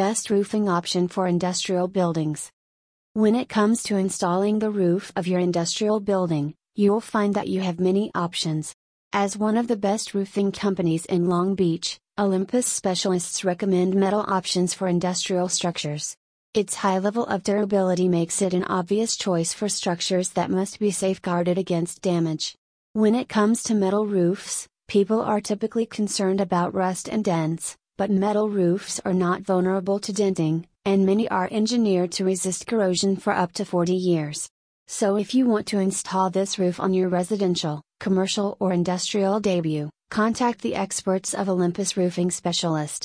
best roofing option for industrial buildings. When it comes to installing the roof of your industrial building, you will find that you have many options. As one of the best roofing companies in Long Beach, Olympus specialists recommend metal options for industrial structures. Its high level of durability makes it an obvious choice for structures that must be safeguarded against damage. When it comes to metal roofs, people are typically concerned about rust and dents, but metal roofs are not vulnerable to denting, and many are engineered to resist corrosion for up to 40 years. So if you want to install this roof on your residential, commercial or industrial debut, contact the experts of Olympus Roofing Specialist.